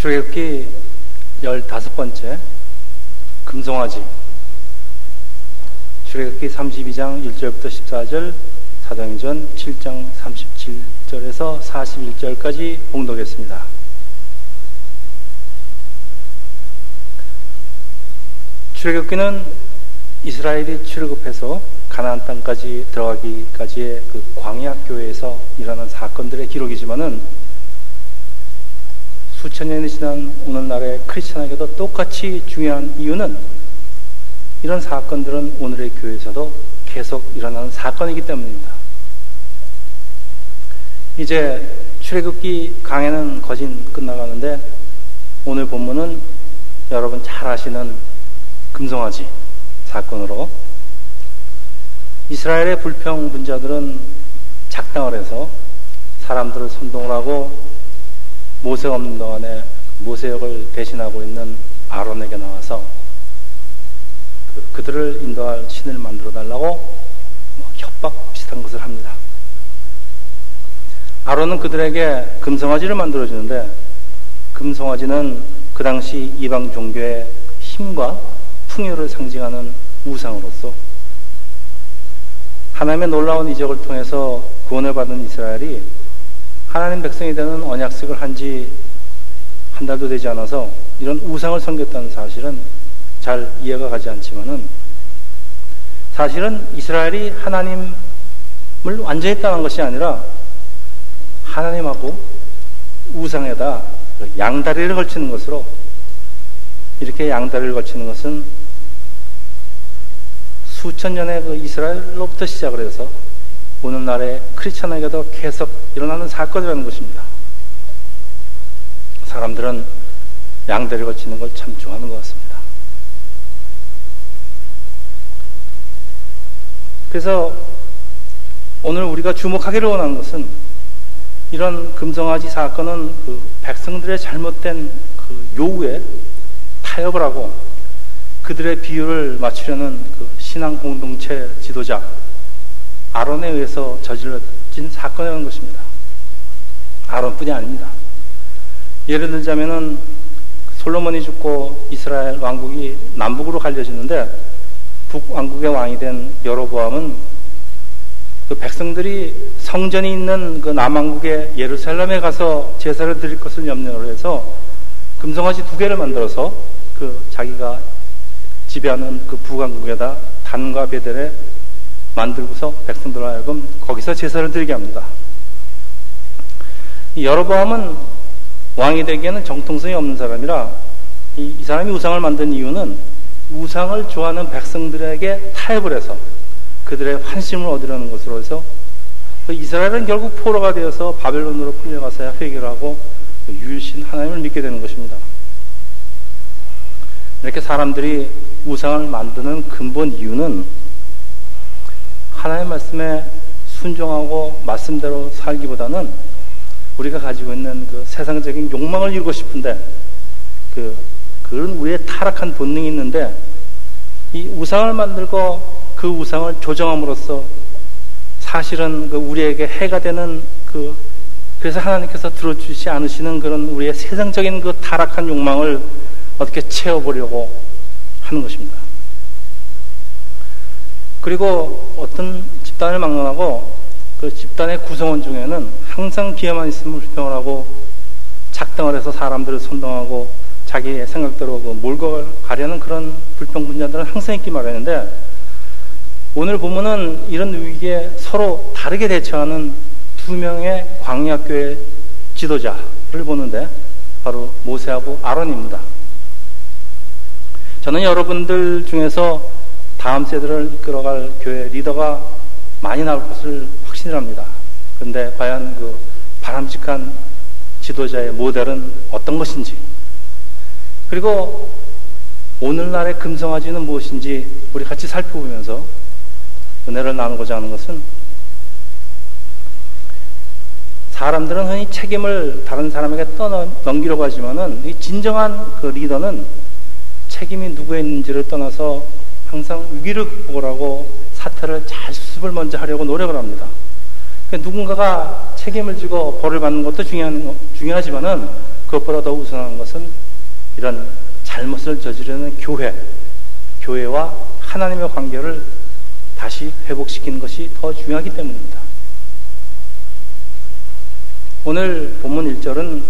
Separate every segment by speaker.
Speaker 1: 출애굽기 열다섯 번째 금송아지 출애굽기 32장 1절부터 14절 사도행전 7장 37절에서 41절까지 봉독했습니다. 출애굽기는 이스라엘이 출애굽해서 가나안 땅까지 들어가기까지의 그 광야 교회에서 일어난 사건들의 기록이지만은 수천 년이 지난 오늘날의 크리스천에게도 똑같이 중요한 이유는 이런 사건들은 오늘의 교회에서도 계속 일어나는 사건이기 때문입니다. 이제 출애굽기 강해는 거진 끝나가는데 오늘 본문은 여러분 잘 아시는 금송아지 사건으로 이스라엘의 불평 분자들은 작당을 해서 사람들을 선동을 하고 모세 없는 동안에 모세 역을 대신하고 있는 아론에게 나와서 그, 들을 인도할 신을 만들어 달라고 뭐 협박 비슷한 것을 합니다. 아론은 그들에게 금송아지를 만들어 주는데 금송아지는 그 당시 이방 종교의 힘과 풍요를 상징하는 우상으로서 하나님의 놀라운 이적을 통해서 구원을 받은 이스라엘이 하나님 백성이 되는 언약식을 한 지 한 달도 되지 않아서 이런 우상을 섬겼다는 사실은 잘 이해가 가지 않지만은 사실은 이스라엘이 하나님을 완전히 떠난 것이 아니라 하나님하고 우상에다 그 양다리를 걸치는 것으로 이렇게 양다리를 걸치는 것은 수천 년의 그 이스라엘로부터 시작을 해서 오늘날의 크리스천에게도 계속 일어나는 사건이라는 것입니다. 사람들은 양대를 거치는 걸 참 좋아하는 것 같습니다. 그래서 오늘 우리가 주목하기를 원하는 것은 이런 금성아지 사건은 그 백성들의 잘못된 그 요구에 타협을 하고 그들의 비유를 맞추려는 그 신앙 공동체 지도자 아론에 의해서 저질러진 사건이라는 것입니다. 아론뿐이 아닙니다. 예를 들자면은 솔로몬이 죽고 이스라엘 왕국이 남북으로 갈려지는데 북왕국의 왕이 된 여로보암은 그 백성들이 성전이 있는 그 남왕국의 예루살렘에 가서 제사를 드릴 것을 염려로 해서 금송아지 두 개를 만들어서 그 자기가 지배하는 그 북왕국에다 단과 베델에 만들고서 백성들 하여금 거기서 제사를 드리게 합니다. 여로보암은 왕이 되기에는 정통성이 없는 사람이라 이, 이 사람이 우상을 만든 이유는 우상을 좋아하는 백성들에게 타협을 해서 그들의 환심을 얻으려는 것으로 해서 그 이스라엘은 결국 포로가 되어서 바벨론으로 끌려가서야 회개하고 그 유일신 하나님을 믿게 되는 것입니다. 이렇게 사람들이 우상을 만드는 근본 이유는 하나님의 말씀에 순종하고 말씀대로 살기보다는 우리가 가지고 있는 그 세상적인 욕망을 이루고 싶은데 그 그런 우리의 타락한 본능이 있는데 이 우상을 만들고 그 우상을 조정함으로써 사실은 그 우리에게 해가 되는 그 그래서 하나님께서 들어주지 않으시는 그런 우리의 세상적인 그 타락한 욕망을 어떻게 채워보려고 하는 것입니다. 그리고 어떤 집단을 막론하고 그 집단의 구성원 중에는 항상 뒤에만 있으면 불평을 하고 작당을 해서 사람들을 선동하고 자기의 생각대로 그 몰고 가려는 그런 불평 분자들은 항상 있기 마련인데 오늘 보면은 이런 위기에 서로 다르게 대처하는 두 명의 광야교회 지도자를 보는데 바로 모세하고 아론입니다. 저는 여러분들 중에서 다음 세대를 이끌어갈 교회 리더가 많이 나올 것을 확신합니다. 그런데 과연 그 바람직한 지도자의 모델은 어떤 것인지, 그리고 오늘날의 금성아지는 무엇인지 우리 같이 살펴보면서 은혜를 나누고자 하는 것은 사람들은 흔히 책임을 다른 사람에게 떠넘기려고 하지만은 이 진정한 그 리더는 책임이 누구에 있는지를 떠나서 항상 위기를 극복을 하고 사태를 잘 수습을 먼저 하려고 노력을 합니다. 그러니까 누군가가 책임을 지고 벌을 받는 것도 중요한, 중요하지만은 그것보다 더 우선한 것은 이런 잘못을 저지르는 교회, 교회와 하나님의 관계를 다시 회복시키는 것이 더 중요하기 때문입니다. 오늘 본문 1절은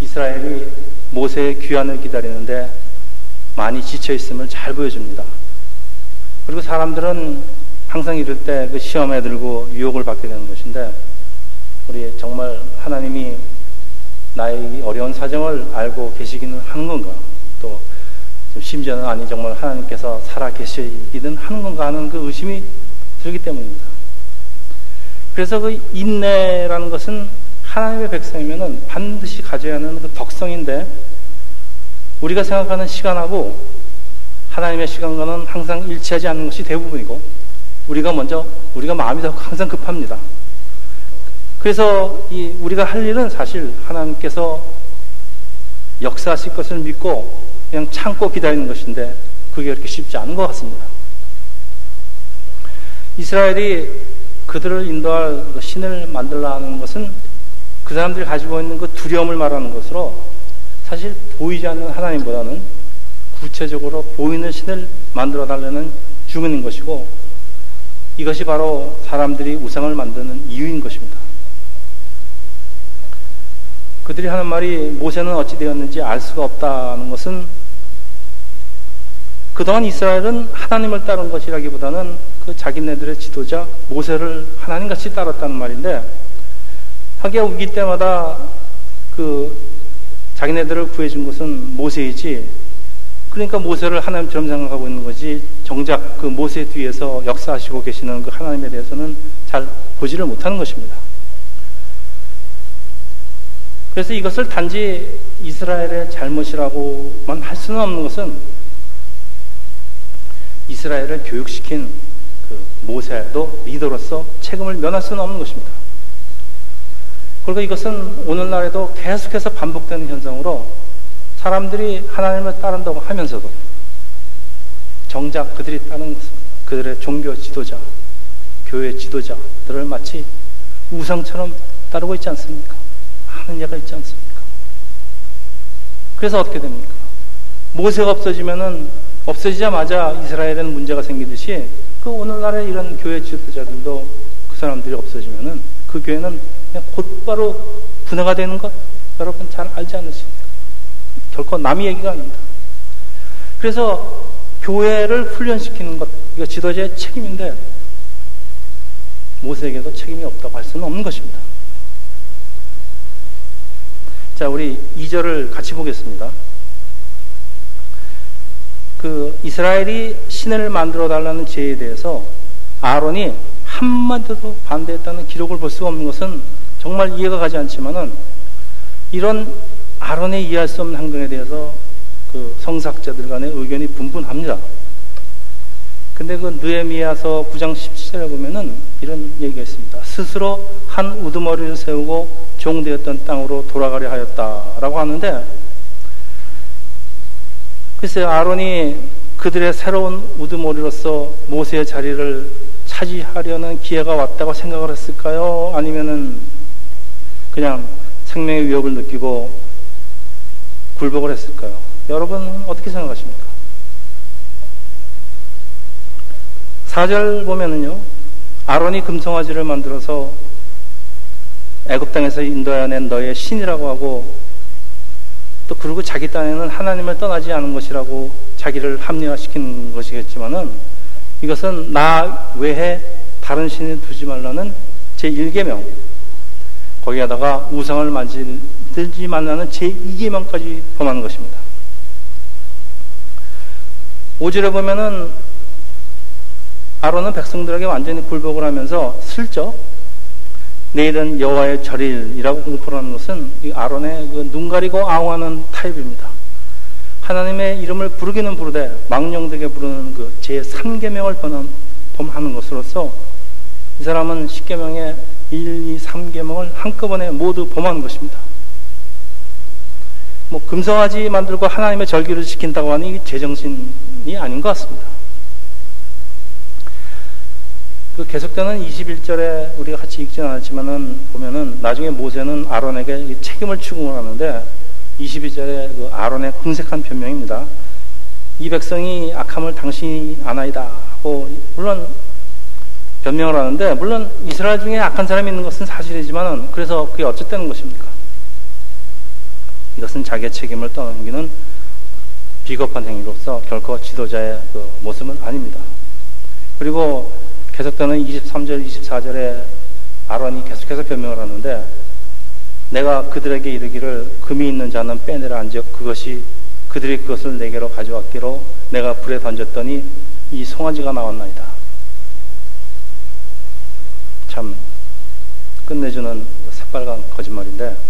Speaker 1: 이스라엘이 모세의 귀환을 기다리는데 많이 지쳐 있음을 잘 보여줍니다. 그리고 사람들은 항상 이럴 때 그 시험에 들고 유혹을 받게 되는 것인데 우리 정말 하나님이 나의 어려운 사정을 알고 계시기는 하는 건가? 또 심지어는 아니 정말 하나님께서 살아 계시기는 하는 건가 하는 그 의심이 들기 때문입니다. 그래서 그 인내라는 것은 하나님의 백성이면은 반드시 가져야 하는 그 덕성인데 우리가 생각하는 시간하고 하나님의 시간과는 항상 일치하지 않는 것이 대부분이고 우리가 먼저 우리가 마음이 더 항상 급합니다. 그래서 이 우리가 할 일은 사실 하나님께서 역사하실 것을 믿고 그냥 참고 기다리는 것인데 그게 그렇게 쉽지 않은 것 같습니다. 이스라엘이 그들을 인도할 그 신을 만들라 하는 것은 그 사람들이 가지고 있는 그 두려움을 말하는 것으로 사실 보이지 않는 하나님보다는 구체적으로 보이는 신을 만들어 달라는 주문인 것이고 이것이 바로 사람들이 우상을 만드는 이유인 것입니다. 그들이 하는 말이 모세는 어찌 되었는지 알 수가 없다는 것은 그동안 이스라엘은 하나님을 따른 것이라기보다는 그 자기네들의 지도자 모세를 하나님같이 따랐다는 말인데 하기야 우기 때마다 그 자기네들을 구해준 것은 모세이지 그러니까 모세를 하나님처럼 생각하고 있는 거지 정작 그 모세 뒤에서 역사하시고 계시는 그 하나님에 대해서는 잘 보지를 못하는 것입니다. 그래서 이것을 단지 이스라엘의 잘못이라고만 할 수는 없는 것은 이스라엘을 교육시킨 그 모세도 리더로서 책임을 면할 수는 없는 것입니다. 그리고 이것은 오늘날에도 계속해서 반복되는 현상으로 사람들이 하나님을 따른다고 하면서도 정작 그들이 따르는 것은 그들의 종교 지도자, 교회 지도자들을 마치 우상처럼 따르고 있지 않습니까? 하는 예가 있지 않습니까? 그래서 어떻게 됩니까? 모세가 없어지면은 없어지자마자 이스라엘에는 문제가 생기듯이 그 오늘날의 이런 교회 지도자들도 그 사람들이 없어지면은 그 교회는 그냥 곧바로 분해가 되는 것 여러분 잘 알지 않으십니까? 결코 남의 얘기가 아닙니다. 그래서 교회를 훈련시키는 것 이거 지도자의 책임인데 모세에게도 책임이 없다고 할 수는 없는 것입니다. 자, 우리 2절을 같이 보겠습니다. 그 이스라엘이 신을 만들어 달라는 제에 대해서 아론이 한마디도 반대했다는 기록을 볼 수가 없는 것은 정말 이해가 가지 않지만은 이런 아론의 이해할 수 없는 행동에 대해서 그 성사학자들 간의 의견이 분분합니다. 근데 그 느에미야서 9장 17절에 보면은 이런 얘기가 있습니다. 스스로 한 우두머리를 세우고 종되었던 땅으로 돌아가려 하였다라고 하는데 글쎄 아론이 그들의 새로운 우두머리로서 모세의 자리를 차지하려는 기회가 왔다고 생각을 했을까요? 아니면은 그냥 생명의 위협을 느끼고 굴복을 했을까요? 여러분 어떻게 생각하십니까? 4절 보면은요. 아론이 금송아지를 만들어서 애굽 땅에서 인도해낸 너의 신이라고 하고 또 그리고 자기 땅에는 하나님을 떠나지 않은 것이라고 자기를 합리화시키는 것이겠지만은 이것은 나 외에 다른 신을 두지 말라는 제1계명 거기에다가 우상을 만 들지 말라는 제2계명까지 범하는 것입니다. 5절에 보면은 아론은 백성들에게 완전히 굴복을 하면서 슬쩍 내일은 여호와의 절일이라고 공포를 하는 것은 이 아론의 그 눈 가리고 아웅하는 타입입니다. 하나님의 이름을 부르기는 부르되 망령되게 부르는 그 제3계명을 범하는 것으로서 이 사람은 10계명의 1, 2, 3계명을 한꺼번에 모두 범하는 것입니다. 뭐 금성아지 만들고 하나님의 절기를 지킨다고 하니 제정신이 아닌 것 같습니다. 그 계속되는 21절에 우리가 같이 읽지는 않았지만은 보면은 나중에 모세는 아론에게 책임을 추궁을 하는데 22절에 그 아론의 궁색한 변명입니다. 이 백성이 악함을 당신이 아나이다 하고 물론 변명을 하는데 물론 이스라엘 중에 악한 사람이 있는 것은 사실이지만 그래서 그게 어쨌다는 것입니까? 이것은 자기의 책임을 떠넘기는 비겁한 행위로서 결코 지도자의 그 모습은 아닙니다. 그리고 계속되는 23절, 24절에 아론이 계속해서 변명을 하는데 내가 그들에게 이르기를 금이 있는 자는 빼내라 한즉 그것이 그들이 그것을 내게로 가져왔기로 내가 불에 던졌더니 이 송아지가 나왔나이다. 참 끝내주는 새빨간 거짓말인데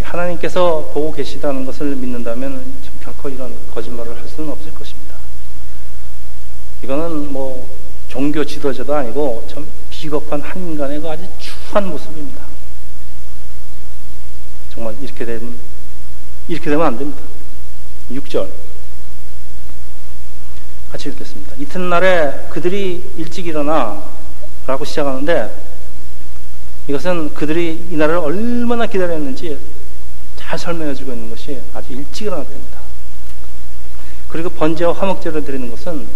Speaker 1: 하나님께서 보고 계시다는 것을 믿는다면 결코 이런 거짓말을 할 수는 없을 것입니다. 이거는 뭐 종교 지도자도 아니고 참 비겁한 한 인간의 그 아주 추한 모습입니다. 정말 이렇게 되면 이렇게 되면 안 됩니다. 6절 같이 읽겠습니다. 이튿날에 그들이 일찍 일어나 라고 시작하는데 이것은 그들이 이 날을 얼마나 기다렸는지 잘 설명해 주고 있는 것이 아주 일찍 일어났답니다. 그리고 번제와 화목제를 드리는 것은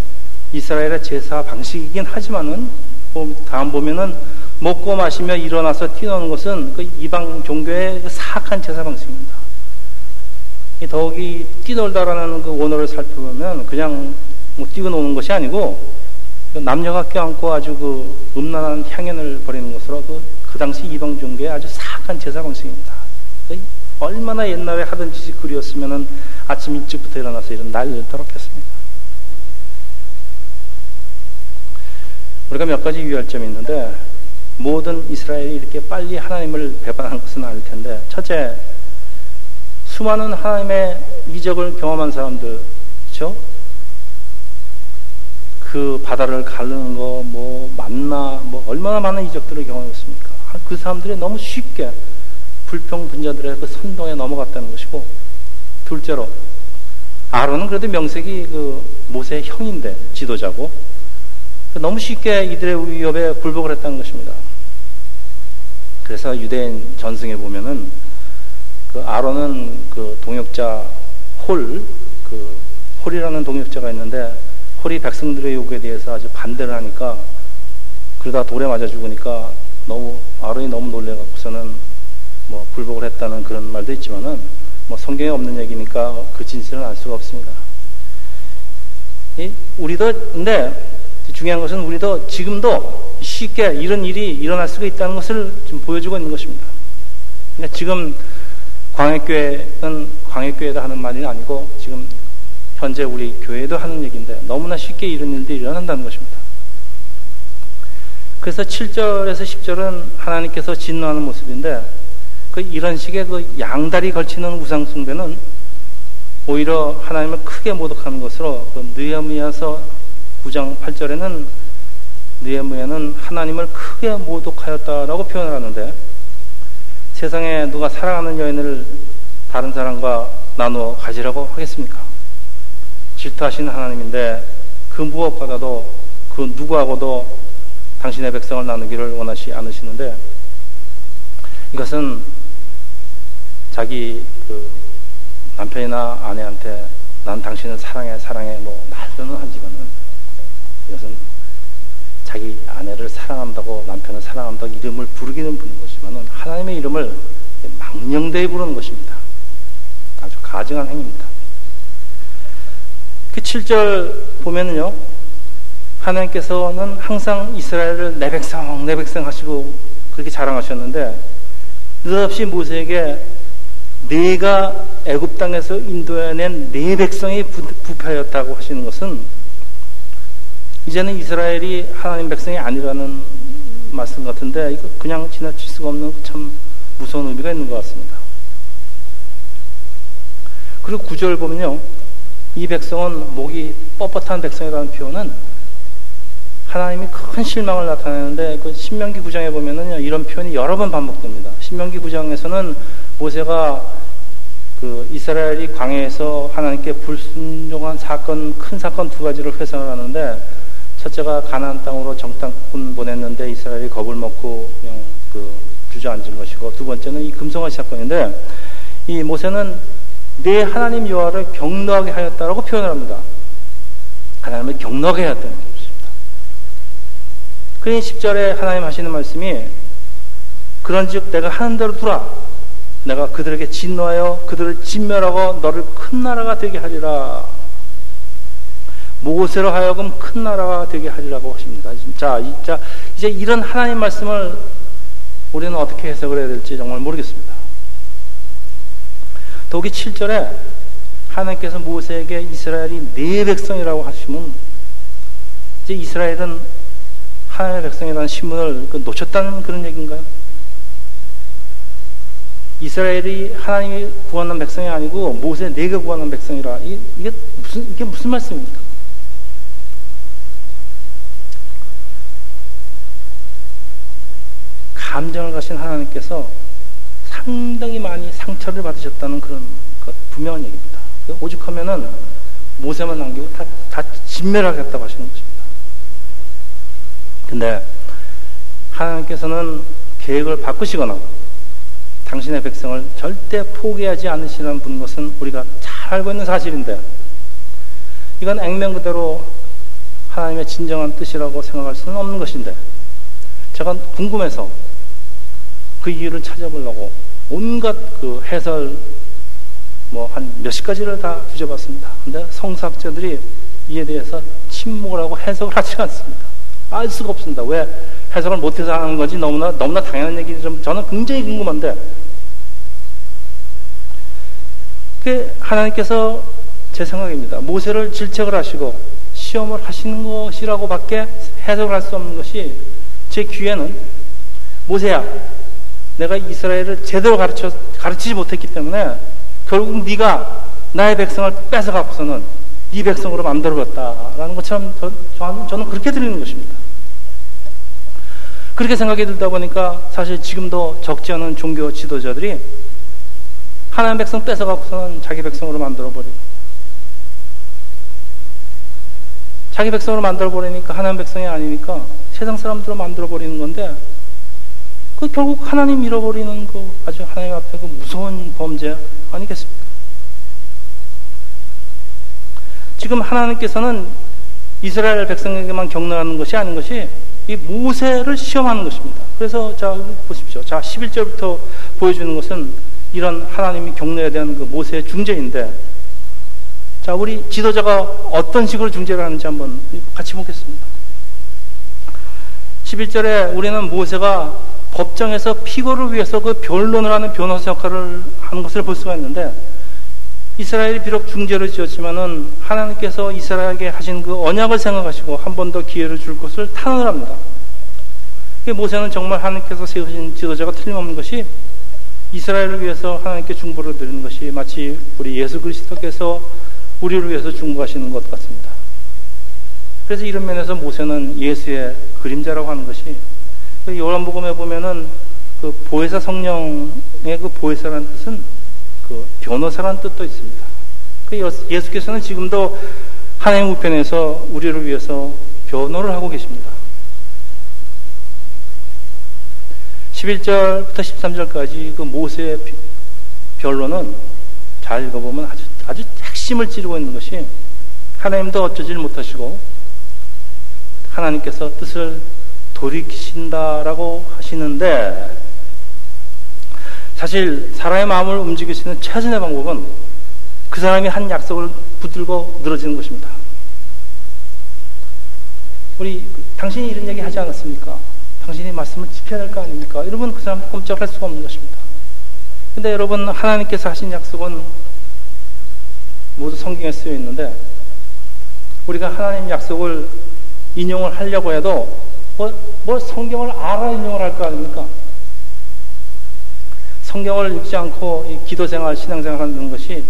Speaker 1: 이스라엘의 제사 방식이긴 하지만은 다음 보면은 먹고 마시며 일어나서 뛰노는 것은 그 이방 종교의 그 사악한 제사 방식입니다. 더욱이 뛰놀다라는 그 원어를 살펴보면 그냥 뭐 뛰고 노는 것이 아니고 그 남녀가 껴안고 아주 그 음란한 향연을 벌이는 것으로 그, 그 당시 이방 종교의 아주 사악한 제사 방식입니다. 얼마나 옛날에 하던 짓이 그리웠으면 아침 일찍부터 일어나서 이런 난리를 떨었겠습니다. 우리가 몇 가지 유의할 점이 있는데 모든 이스라엘이 이렇게 빨리 하나님을 배반한 것은 아닐 텐데 첫째 수많은 하나님의 이적을 경험한 사람들 그렇죠? 그 바다를 가르는 거, 뭐, 만나, 뭐, 얼마나 많은 이적들을 경험했습니까? 그 사람들이 너무 쉽게 불평 분자들의 그 선동에 넘어갔다는 것이고, 둘째로, 아론은 그래도 명색이 그 모세의 형인데, 지도자고, 너무 쉽게 이들의 위협에 굴복을 했다는 것입니다. 그래서 유대인 전승에 보면은 그 아론은 그 동역자 홀, 그 홀이라는 동역자가 있는데 홀이 백성들의 요구에 대해서 아주 반대를 하니까 그러다 돌에 맞아 죽으니까 너무 아론이 너무 놀래갖고서는 뭐 불복을 했다는 그런 말도 있지만은 뭐 성경에 없는 얘기니까 그 진실은 알 수가 없습니다. 우리도 근데 중요한 것은 우리도 지금도 쉽게 이런 일이 일어날 수가 있다는 것을 좀 보여주고 있는 것입니다. 그러니까 지금 광해교회는 광해교회다 하는 말이 아니고 지금 현재 우리 교회도 하는 얘기인데 너무나 쉽게 이런 일들이 일어난다는 것입니다. 그래서 7절에서 10절은 하나님께서 진노하는 모습인데 그 이런 식의 그 양다리 걸치는 우상숭배는 오히려 하나님을 크게 모독하는 것으로 그 느헤미야서 9장 8절에는 느헤미야는 하나님을 크게 모독하였다라고 표현을 하는데 세상에 누가 사랑하는 여인을 다른 사람과 나누어 가지라고 하겠습니까? 질투하시는 하나님인데 그 무엇보다도 그 누구하고도 당신의 백성을 나누기를 원하시 않으시는데 이것은 자기 그 남편이나 아내한테 난 당신을 사랑해 사랑해 뭐 말로는 하지만은 이것은 자기 아내를 사랑한다고 남편을 사랑한다고 이름을 부르기는 부르는 것이지만은 하나님의 이름을 망령되이 부르는 것입니다. 아주 가증한 행위입니다. 그 7절 보면은요, 하나님께서는 항상 이스라엘을 내 백성, 내 백성 하시고 그렇게 자랑하셨는데, 느닷없이 모세에게 내가 애굽 땅에서 인도해낸 내 백성이 부패하였다고 하시는 것은 이제는 이스라엘이 하나님 백성이 아니라는 말씀 같은데 이거 그냥 지나칠 수가 없는 참 무서운 의미가 있는 것 같습니다. 그리고 구절 보면요. 이 백성은 목이 뻣뻣한 백성이라는 표현은 하나님이 큰 실망을 나타내는데 그 신명기 구장에 보면은 이런 표현이 여러 번 반복됩니다. 신명기 구장에서는 모세가 그 이스라엘이 광해에서 하나님께 불순종한 사건, 큰 사건 두 가지를 회상을 하는데 첫째가 가나안 땅으로 정탐꾼 보냈는데 이스라엘이 겁을 먹고 그냥 그 주저앉은 것이고 두 번째는 이 금송아지 사건인데 이 모세는 내 하나님 여호와를 경노하게 하였다라고 표현을 합니다. 하나님을 경노하게 하였다는 것입니다. 그러니 10절에 하나님 하시는 말씀이 그런즉 내가 하는 대로 두라. 내가 그들에게 진노하여 그들을 진멸하고 너를 큰 나라가 되게 하리라. 모세로 하여금 큰 나라가 되게 하리라고 하십니다. 자, 자, 이제 이런 하나님 말씀을 우리는 어떻게 해석을 해야 될지 정말 모르겠습니다. 더욱이 7절에 하나님께서 모세에게 이스라엘이 내 백성이라고 하시면 이제 이스라엘은 하나님의 백성이라는 신문을 그 놓쳤다는 그런 얘기인가요? 이스라엘이 하나님이 구하는 백성이 아니고 모세 내가 구하는 백성이라 이게 무슨 이게 무슨 말씀입니까? 감정을 가신 하나님께서 상당히 많이 상처를 받으셨다는 그런 분명한 얘기입니다. 오죽하면은 모세만 남기고 다, 다 진멸하겠다고 하시는 것입니다. 근데 하나님께서는 계획을 바꾸시거나 당신의 백성을 절대 포기하지 않으시는 분 것은 우리가 잘 알고 있는 사실인데 이건 액면 그대로 하나님의 진정한 뜻이라고 생각할 수는 없는 것인데 제가 궁금해서 그 이유를 찾아보려고 온갖 그 해설 뭐 한 몇십 가지를 다 뒤져봤습니다. 근데 성사학자들이 이에 대해서 침묵을 하고 해석을 하지 않습니다. 알 수가 없습니다. 왜 해석을 못해서 하는 건지 너무나 너무나 당연한 얘기 좀 저는 굉장히 궁금한데 그 하나님께서 제 생각입니다. 모세를 질책을 하시고 시험을 하시는 것이라고 밖에 해석을 할 수 없는 것이 제 귀에는 모세야 내가 이스라엘을 제대로 가르쳐, 가르치지 못했기 때문에 결국 네가 나의 백성을 뺏어갖고서는 네 백성으로 만들어봤다라는 것처럼 저, 저, 저는 그렇게 들리는 것입니다. 그렇게 생각이 들다 보니까 사실 지금도 적지 않은 종교 지도자들이 하나님 백성 뺏어갖고서는 자기 백성으로 만들어버리고 자기 백성으로 만들어버리니까 하나님 백성이 아니니까 세상 사람들로 만들어버리는 건데 그 결국 하나님 잃어버리는 그 아주 하나님 앞에 그 무서운 범죄 아니겠습니까? 지금 하나님께서는 이스라엘 백성에게만 경능하는 것이 아닌 것이 이 모세를 시험하는 것입니다. 그래서 자 보십시오. 자 11절부터 보여주는 것은 이런 하나님이 경례에 대한 그 모세의 중재인데 자 우리 지도자가 어떤 식으로 중재를 하는지 한번 같이 보겠습니다. 11절에 우리는 모세가 법정에서 피고를 위해서 그 변론을 하는 변호사 역할을 하는 것을 볼 수가 있는데 이스라엘이 비록 중재를 지었지만은 하나님께서 이스라엘에게 하신 그 언약을 생각하시고 한 번 더 기회를 줄 것을 탄원을 합니다. 모세는 정말 하나님께서 세우신 지도자가 틀림없는 것이 이스라엘을 위해서 하나님께 중보를 드리는 것이 마치 우리 예수 그리스도께서 우리를 위해서 중보하시는 것 같습니다. 그래서 이런 면에서 모세는 예수의 그림자라고 하는 것이 그 요한복음에 보면은 그 보혜사 성령의 그 보혜사라는 뜻은 그 변호사라는 뜻도 있습니다. 그 예수께서는 지금도 하나님 우편에서 우리를 위해서 변호를 하고 계십니다. 11절부터 13절까지 그 모세의 변론은 잘 읽어보면 아주, 아주 핵심을 찌르고 있는 것이 하나님도 어쩌질 못하시고 하나님께서 뜻을 돌이키신다라고 하시는데 사실 사람의 마음을 움직일 수 있는 최선의 방법은 그 사람이 한 약속을 붙들고 늘어지는 것입니다. 우리 당신이 이런 얘기 하지 않았습니까? 당신이 말씀을 지켜야 될 거 아닙니까? 여러분 그 사람 꼼짝할 수가 없는 것입니다. 근데 여러분 하나님께서 하신 약속은 모두 성경에 쓰여 있는데 우리가 하나님 약속을 인용을 하려고 해도 뭐, 뭐 성경을 알아 인용을 할 거 아닙니까? 성경을 읽지 않고 이 기도 생활, 신앙 생활 하는 것이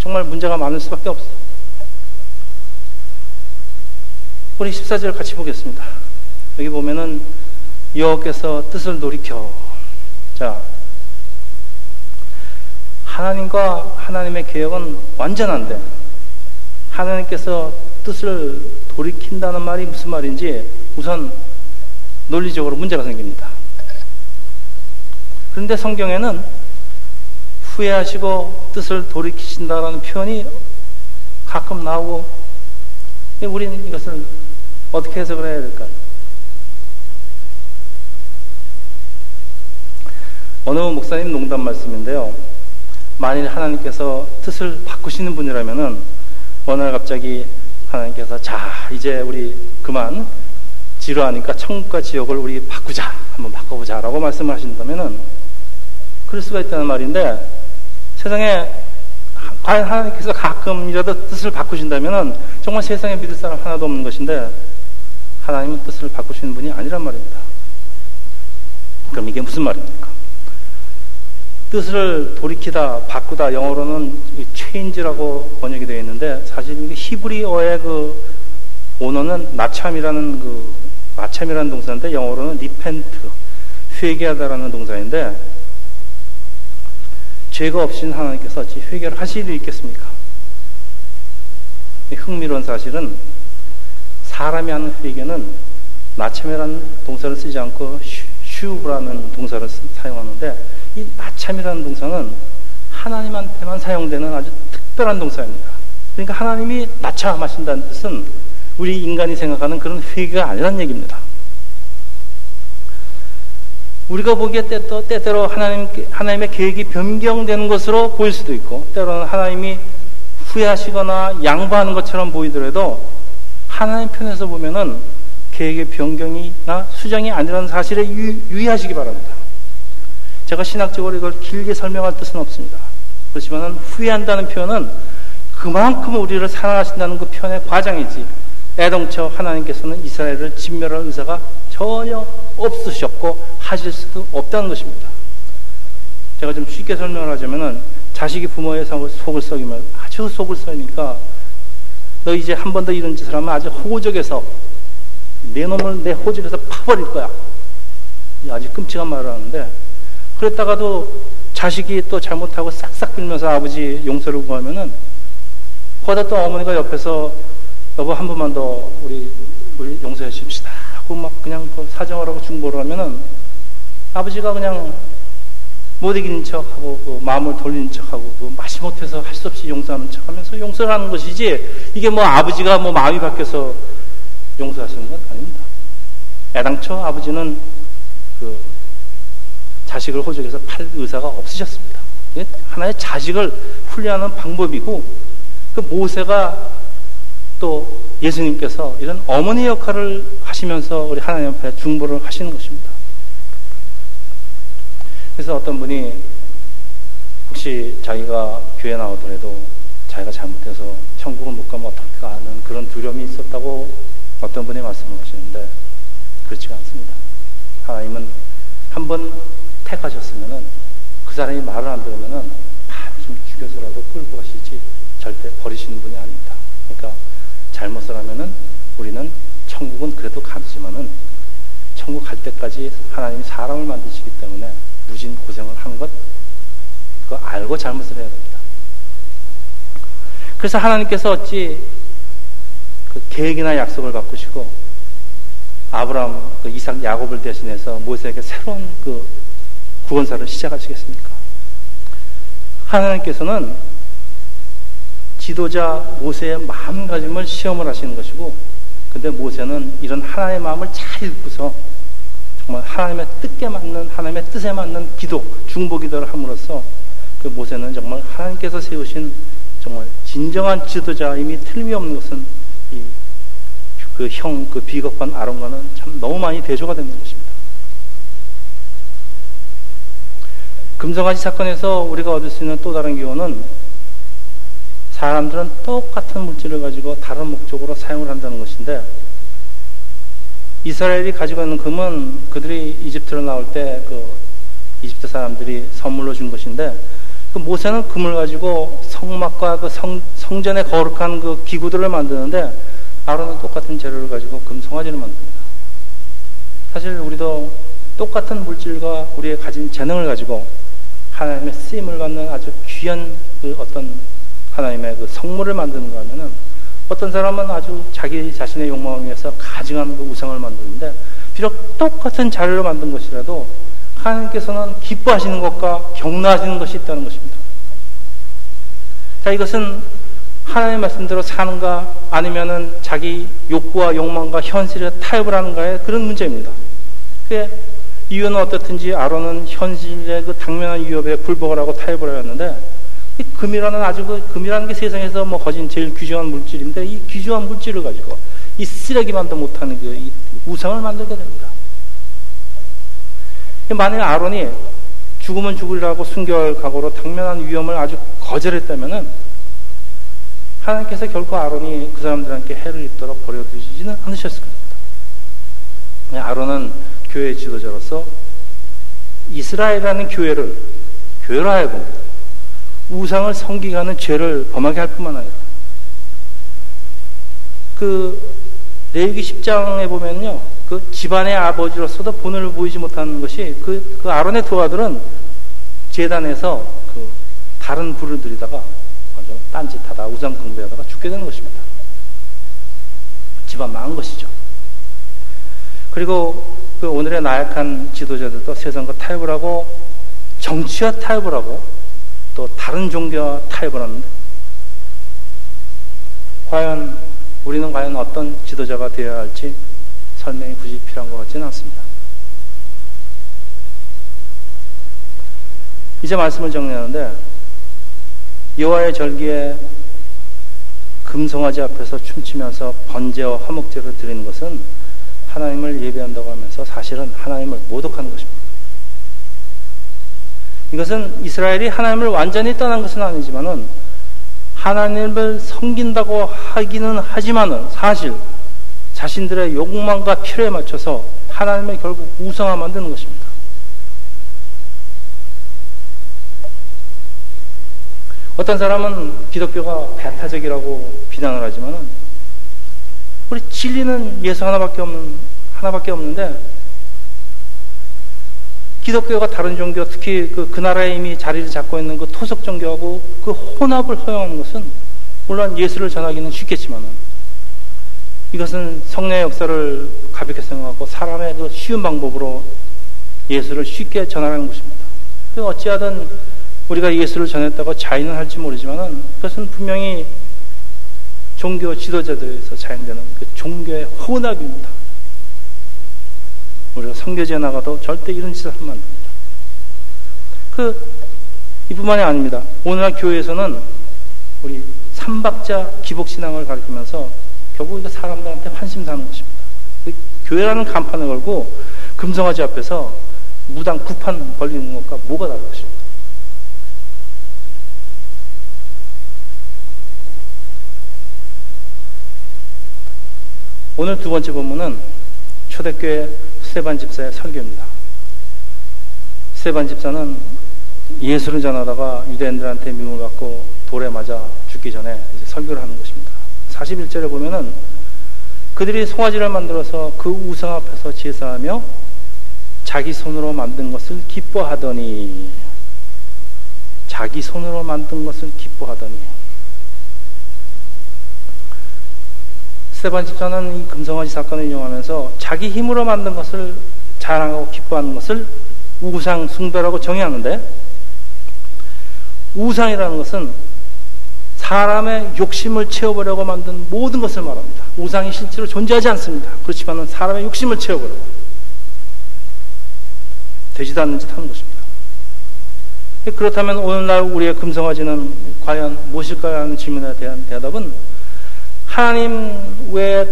Speaker 1: 정말 문제가 많을 수밖에 없어요. 우리 14절 같이 보겠습니다. 여기 보면은 여호께서 뜻을 돌이켜 자 하나님과 하나님의 계획은 완전한데 하나님께서 뜻을 돌이킨다는 말이 무슨 말인지 우선 논리적으로 문제가 생깁니다. 그런데 성경에는 후회하시고 뜻을 돌이키신다라는 표현이 가끔 나오고 우리는 이것을 어떻게 해석을 해야 될까요? 어느 목사님 농담 말씀인데요. 만일 하나님께서 뜻을 바꾸시는 분이라면은 어느 날 갑자기 하나님께서 자 이제 우리 그만 지루하니까 천국과 지옥을 우리 바꾸자 한번 바꿔보자라고 말씀을 하신다면은 그럴 수가 있다는 말인데 세상에 과연 하나님께서 가끔이라도 뜻을 바꾸신다면은 정말 세상에 믿을 사람 하나도 없는 것인데 하나님은 뜻을 바꾸시는 분이 아니란 말입니다. 그럼 이게 무슨 말입니까? 뜻을 돌이키다, 바꾸다, 영어로는 change라고 번역이 되어 있는데, 사실 히브리어의 그 원어는 나참이라는 그, 나참이라는 동사인데, 영어로는 repent, 회개하다라는 동사인데, 죄가 없인 하나님께서 어찌 회개를 하실 일 있겠습니까? 흥미로운 사실은 사람이 하는 회개는 나참이라는 동사를 쓰지 않고 슈브라는 동사를 사용하는데 이 나참이라는 동사는 하나님한테만 사용되는 아주 특별한 동사입니다. 그러니까 하나님이 나참하신다는 뜻은 우리 인간이 생각하는 그런 회개가 아니라는 얘기입니다. 우리가 보기에 때또 때때로 하나님, 하나님의 계획이 변경되는 것으로 보일 수도 있고, 때로는 하나님이 후회하시거나 양보하는 것처럼 보이더라도, 하나님 편에서 보면은 계획의 변경이나 수정이 아니라는 사실에 유, 유의하시기 바랍니다. 제가 신학적으로 이걸 길게 설명할 뜻은 없습니다. 그렇지만 후회한다는 표현은 그만큼 우리를 사랑하신다는 그 표현의 과장이지, 애동쳐 하나님께서는 이스라엘을 진멸할 의사가 전혀 없으셨고 하실 수도 없다는 것입니다. 제가 좀 쉽게 설명을 하자면은 자식이 부모의 속을 썩이면 아주 속을 썩이니까 너 이제 한 번 더 이런 짓을 하면 아주 호적에서 내 놈을 내 호적에서 파버릴 거야. 아주 끔찍한 말을 하는데 그랬다가도 자식이 또 잘못하고 싹싹 빌면서 아버지 용서를 구하면은 거기다 또 어머니가 옆에서 여보 한 번만 더 우리 우리 용서해 줍시다 하고 막 그냥 그 사정을 하고 중보를 하면은 아버지가 그냥 못 이기는 척하고 그 마음을 돌리는 척하고 그 마시 못해서 할 수 없이 용서하는 척하면서 용서를 하는 것이지 이게 뭐 아버지가 뭐 마음이 바뀌어서 용서하시는 건 아닙니다. 애당초 아버지는 그 자식을 호적에서 팔 의사가 없으셨습니다. 하나의 자식을 훈련하는 방법이고 그 모세가 또 예수님께서 이런 어머니 역할을 하시면서 우리 하나님 앞에 중보를 하시는 것입니다. 그래서 어떤 분이 혹시 자기가 교회 나오더라도 자기가 잘못해서 천국을 못 가면 어떨까 하는 그런 두려움이 있었다고 어떤 분이 말씀을 하시는데 그렇지가 않습니다. 하나님은 한번 택하셨으면은 그 사람이 말을 안 들으면은 한숨 죽여서라도 끌고 가시지 절대 버리시는 분이 아닙니다. 그러니까 잘못을 하면은 우리는 천국은 그래도 가지만은 천국 갈 때까지 하나님이 사람을 만드시기 때문에 무진 고생을 하는 것, 그거 알고 잘못을 해야 됩니다. 그래서 하나님께서 어찌 그 계획이나 약속을 바꾸시고 아브라함, 그 이삭, 야곱을 대신해서 모세에게 새로운 그 구원사를 시작하시겠습니까? 하나님께서는 지도자 모세의 마음가짐을 시험을 하시는 것이고, 근데 모세는 이런 하나님의 마음을 잘 읽고서 정말 하나님의 뜻에 맞는 하나님의 뜻에 맞는 기도, 중보 기도를 함으로써 그 모세는 정말 하나님께서 세우신 정말 진정한 지도자임이 틀림없는 것은 그 형, 그 비겁한 아론과는 참 너무 많이 대조가 되는 것입니다. 금성아지 사건에서 우리가 얻을 수 있는 또 다른 교훈은 사람들은 똑같은 물질을 가지고 다른 목적으로 사용을 한다는 것인데 이스라엘이 가지고 있는 금은 그들이 이집트로 나올 때 그 이집트 사람들이 선물로 준 것인데 그 모세는 금을 가지고 성막과 그 성, 성전에 거룩한 그 기구들을 만드는데 아론은 똑같은 재료를 가지고 금 송아지를 만듭니다. 사실 우리도 똑같은 물질과 우리의 가진 재능을 가지고 하나님의 쓰임을 받는 아주 귀한 그 어떤 하나님의 그 성물을 만드는가 하면은 어떤 사람은 아주 자기 자신의 욕망을 위해서 가증한 그 우상을 만드는데 비록 똑같은 자료를 만든 것이라도 하나님께서는 기뻐하시는 것과 경나하시는 것이 있다는 것입니다. 자, 이것은 하나님의 말씀대로 사는가 아니면은 자기 욕구와 욕망과 현실에 타협을 하는가의 그런 문제입니다. 그 이유는 어떻든지 아론은 현실의 그 당면한 위협에 굴복을 하고 타협을 하였는데 이 금이라는 아주 그 금이라는 게 세상에서 뭐 거진 제일 귀중한 물질인데 이 귀중한 물질을 가지고 이 쓰레기만도 못하는 그 우상을 만들게 됩니다. 만약에 아론이 죽으면 죽으리라고 순결 각오로 당면한 위험을 아주 거절했다면은 하나님께서 결코 아론이 그 사람들한테 해를 입도록 버려두지는 않으셨을 겁니다. 아론은 교회 지도자로서 이스라엘이라는 교회를 교회로 하여금 우상을 섬기게 하는 죄를 범하게 할 뿐만 아니라 그 레위기 10장에 보면요 그 집안의 아버지로서도 본을 보이지 못하는 것이 그, 그 아론의 두 아들은 재단에서 그 다른 불을 들이다가 딴짓하다 우상 숭배하다가 죽게 되는 것입니다. 집안 망한 것이죠. 그리고 그 오늘의 나약한 지도자들도 세상과 타협을 하고 정치와 타협을 하고 또 다른 종교와 타협을 하는데 과연 우리는 과연 어떤 지도자가 되어야 할지 설명이 굳이 필요한 것 같지는 않습니다. 이제 말씀을 정리하는데 여호와의 절기에 금송아지 앞에서 춤추면서 번제와 화목제를 드리는 것은 하나님을 예배한다고 하면서 사실은 하나님을 모독하는 것입니다. 이것은 이스라엘이 하나님을 완전히 떠난 것은 아니지만은 하나님을 섬긴다고 하기는 하지만은 사실 자신들의 욕망과 필요에 맞춰서 하나님을 결국 우상화 만드는 것입니다. 어떤 사람은 기독교가 배타적이라고 비난을 하지만은 우리 진리는 예수 하나밖에 없는 하나밖에 없는데 기독교가 다른 종교 특히 그, 그 나라에 이미 자리를 잡고 있는 그 토속 종교하고 그 혼합을 허용하는 것은 물론 예수를 전하기는 쉽겠지만은 이것은 성령의 역사를 가볍게 생각하고 사람의 그 쉬운 방법으로 예수를 쉽게 전하는 것입니다. 그 어찌하든 우리가 예수를 전했다고 자인은 할지 모르지만은 그것은 분명히 종교 지도자들에서 자행되는 그 종교의 혼합입니다. 우리가 성교제 나가도 절대 이런 짓을 하면 안 됩니다. 그, 이뿐만이 아닙니다. 오늘날 교회에서는 우리 삼박자 기복신앙을 가르치면서 결국 이거 사람들한테 환심 사는 것입니다. 그 교회라는 간판을 걸고 금성아지 앞에서 무당 구판 벌리는 것과 뭐가 다른 것입니다. 오늘 두 번째 본문은 초대교회 스테반 집사의 설교입니다. 스테반 집사는 예수를 전하다가 유대인들한테 미움을 받고 돌에 맞아 죽기 전에 설교를 하는 것입니다. 41절에 보면은 그들이 송아지를 만들어서 그 우상 앞에서 제사하며 자기 손으로 만든 것을 기뻐하더니 자기 손으로 만든 것을 기뻐하더니 스테반 집사는 이 금성아지 사건을 인용하면서 자기 힘으로 만든 것을 자랑하고 기뻐하는 것을 우상 숭배라고 정의하는데 우상이라는 것은 사람의 욕심을 채워보려고 만든 모든 것을 말합니다. 우상이 실제로 존재하지 않습니다. 그렇지만 사람의 욕심을 채워보려고 되지도 않는 짓 하는 것입니다. 그렇다면 오늘날 우리의 금성아지는 과연 무엇일까요? 하는 질문에 대한 대답은 하나님 외에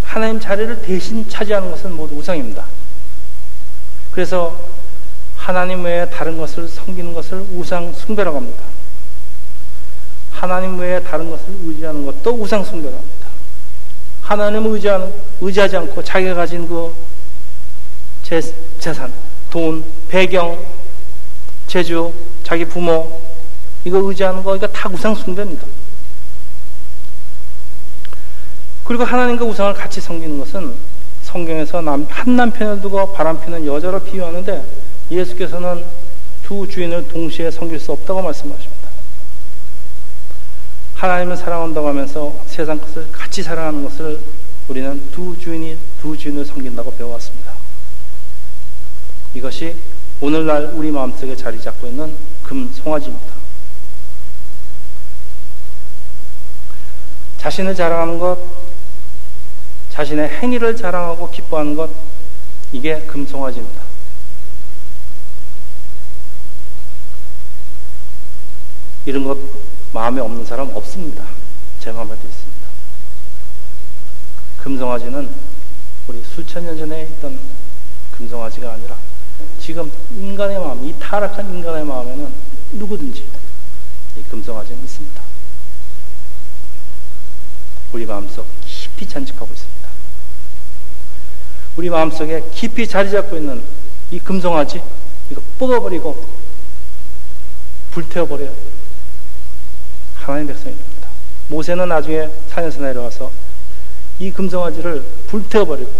Speaker 1: 하나님 자리를 대신 차지하는 것은 모두 우상입니다. 그래서 하나님 외에 다른 것을 섬기는 것을 우상 숭배라고 합니다. 하나님 외에 다른 것을 의지하는 것도 우상 숭배라고 합니다. 하나님을 의지하는, 의지하지 않고 자기가 가진 그 재, 재산, 돈, 배경, 재주, 자기 부모, 이거 의지하는 거, 이거 다 우상 숭배입니다. 그리고 하나님과 우상을 같이 섬기는 것은 성경에서 남, 한 남편을 두고 바람피는 여자로 비유하는데 예수께서는 두 주인을 동시에 섬길 수 없다고 말씀하십니다. 하나님을 사랑한다고 하면서 세상 것을 같이 사랑하는 것을 우리는 두 주인이 두 주인을 섬긴다고 배워왔습니다. 이것이 오늘날 우리 마음속에 자리 잡고 있는 금송아지입니다. 자신을 자랑하는 것, 자신의 행위를 자랑하고 기뻐하는 것, 이게 금송아지입니다. 이런 것 마음에 없는 사람 없습니다. 제 마음에도 있습니다. 금송아지는 우리 수천 년 전에 있던 금송아지가 아니라 지금 인간의 마음, 이 타락한 인간의 마음에는 누구든지 이 금송아지는 있습니다. 우리 마음속 깊이 잔직하고 있습니다. 우리 마음속에 깊이 자리 잡고 있는 이 금송아지 이거 뽑아버리고 불태워버려야 하나님 백성이 됩니다. 모세는 나중에 산에서 내려와서 이 금송아지를 불태워버리고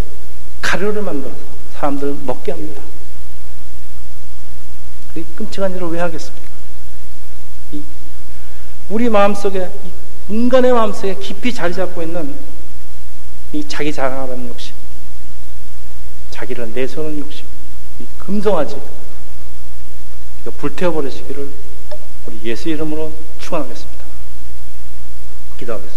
Speaker 1: 가루를 만들어서 사람들 먹게 합니다. 이 끔찍한 일을 왜 하겠습니까? 이 우리 마음속에 인간의 마음속에 깊이 자리 잡고 있는 이 자기 자랑하는 욕심, 자기를 내세우는 욕심, 이거 불태워버리시기를 우리 예수 이름으로 축원하겠습니다. 기도하겠습니다.